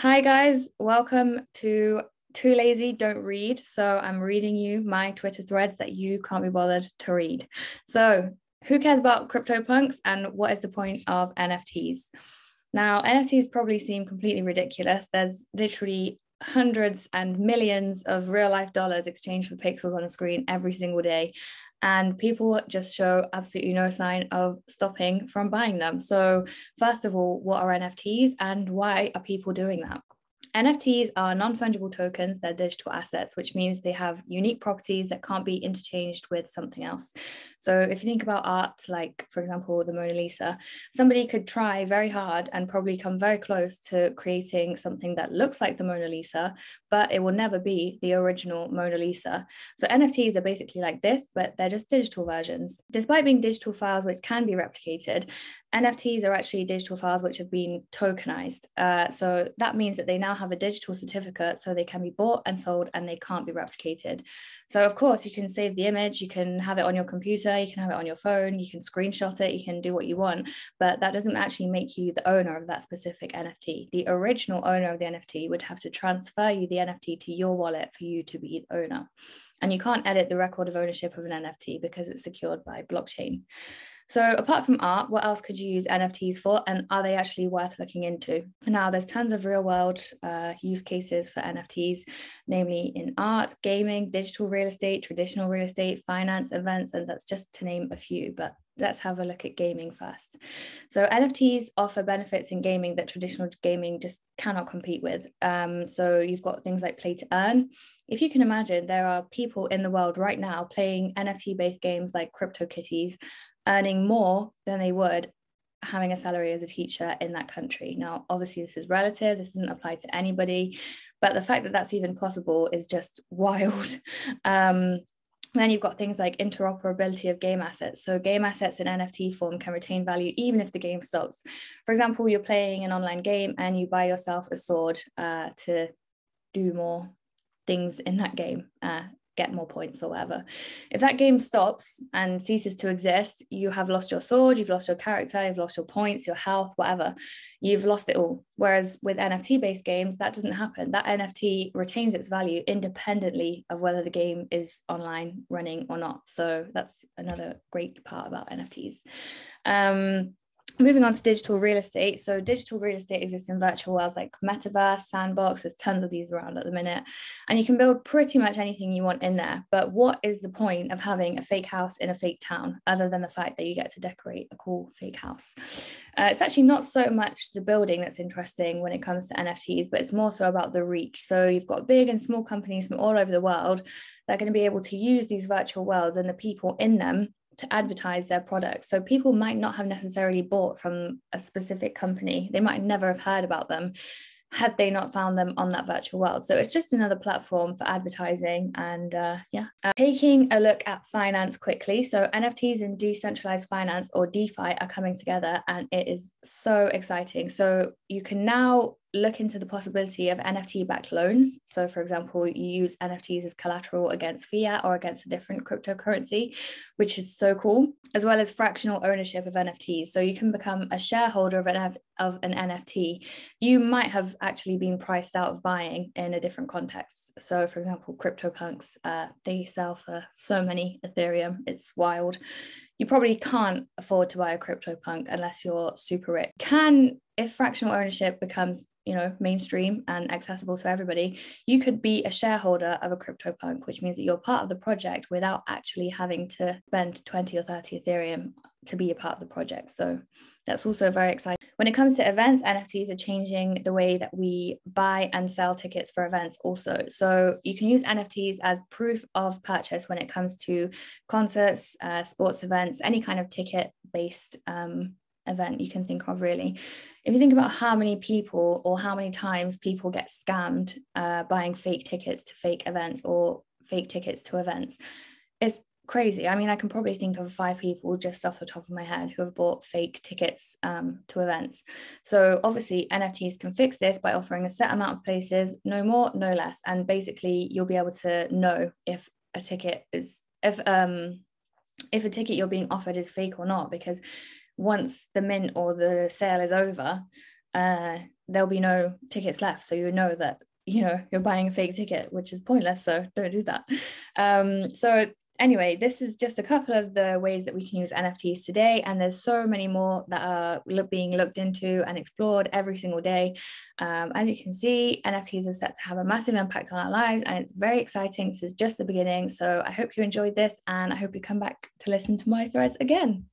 Hi, guys. Welcome to Too Lazy Don't Read. So, I'm reading you my Twitter threads that you can't be bothered to read. So, who cares about CryptoPunks and what is the point of NFTs? Now, NFTs probably seem completely ridiculous. There's literally hundreds and millions of real life dollars exchanged for pixels on a screen every single day. And people just show absolutely no sign of stopping from buying them. So, first of all, what are NFTs and why are people doing that? NFTs are non fungible tokens, they're digital assets, which means they have unique properties that can't be interchanged with something else. So, if you think about art, like for example, the Mona Lisa, somebody could try very hard and probably come very close to creating something that looks like the Mona Lisa, but it will never be the original Mona Lisa. So, NFTs are basically like this, but they're just digital versions. Despite being digital files which can be replicated, NFTs are actually digital files which have been tokenized. Uh, so that means that they now have a digital certificate so they can be bought and sold and they can't be replicated. So, of course, you can save the image, you can have it on your computer, you can have it on your phone, you can screenshot it, you can do what you want, but that doesn't actually make you the owner of that specific NFT. The original owner of the NFT would have to transfer you the NFT to your wallet for you to be the owner. And you can't edit the record of ownership of an NFT because it's secured by blockchain. So, apart from art, what else could you use NFTs for? And are they actually worth looking into? For now, there's tons of real world uh, use cases for NFTs, namely in art, gaming, digital real estate, traditional real estate, finance, events, and that's just to name a few. But let's have a look at gaming first. So, NFTs offer benefits in gaming that traditional gaming just cannot compete with. Um, so, you've got things like play to earn. If you can imagine, there are people in the world right now playing NFT based games like CryptoKitties earning more than they would having a salary as a teacher in that country. Now, obviously, this is relative, this doesn't apply to anybody, but the fact that that's even possible is just wild. Um, then you've got things like interoperability of game assets. So, game assets in NFT form can retain value even if the game stops. For example, you're playing an online game and you buy yourself a sword uh, to do more things in that game. Uh, get more points or whatever. If that game stops and ceases to exist, you have lost your sword, you've lost your character, you've lost your points, your health, whatever. You've lost it all. Whereas with NFT based games, that doesn't happen. That NFT retains its value independently of whether the game is online running or not. So that's another great part about NFTs. Um, moving on to digital real estate. So digital real estate exists in virtual worlds like Metaverse, Sandbox. There's tons of these around at the minute, and you can build pretty much anything you want in there. But what is the point of having a fake house in a fake town, other than the fact that you get to decorate a cool fake house? Uh, it's actually not so much the building that's interesting when it comes to NFTs, but it's more so about the reach. So you've got big and small companies from all over the world that are going to be able to use these virtual worlds and the people in them to advertise their products. So people might not have necessarily bought from a specific company. They might never have heard about them had they not found them on that virtual world. So it's just another platform for advertising. And uh, yeah, uh, taking a look at finance quickly. So NFTs and decentralized finance or DeFi are coming together, and it is so exciting. So you can now look into the possibility of NFT backed loans. So, for example, you use NFTs as collateral against fiat or against a different cryptocurrency, which is so cool, as well as fractional ownership of NFTs. So, you can become a shareholder of an, of an NFT. You might have actually been priced out of buying in a different context. So, for example, CryptoPunks, uh, they sell for so many Ethereum, it's wild you probably can't afford to buy a CryptoPunk unless you're super rich. Can if fractional ownership becomes you know mainstream and accessible to everybody you could be a shareholder of a CryptoPunk which means that you're part of the project without actually having to spend 20 or 30 ethereum to be a part of the project. So that's also very exciting. When it comes to events nfts are changing the way that we buy and sell tickets for events also. So you can use nfts as proof of purchase when it comes to concerts uh, sports events any kind of ticket based um, event you can think of really. If you think about how many people or how many times people get scammed uh, buying fake tickets to fake events or fake tickets to events it's crazy. I mean i can probably think of five people just off the top of my head who have bought fake tickets um, to events. So obviously nfts can fix this by offering a set amount of places no more no less. And basically you'll be able to know if a ticket is if um if a ticket you're being offered is fake or not because once the mint or the sale is over, uh, there'll be no tickets left. So you know that you know you're buying a fake ticket, which is pointless. So don't do that. Um, so anyway, this is just a couple of the ways that we can use NFTs today, and there's so many more that are look, being looked into and explored every single day. Um, as you can see, NFTs are set to have a massive impact on our lives, and it's very exciting. This is just the beginning. So I hope you enjoyed this, and I hope you come back to listen to my threads again.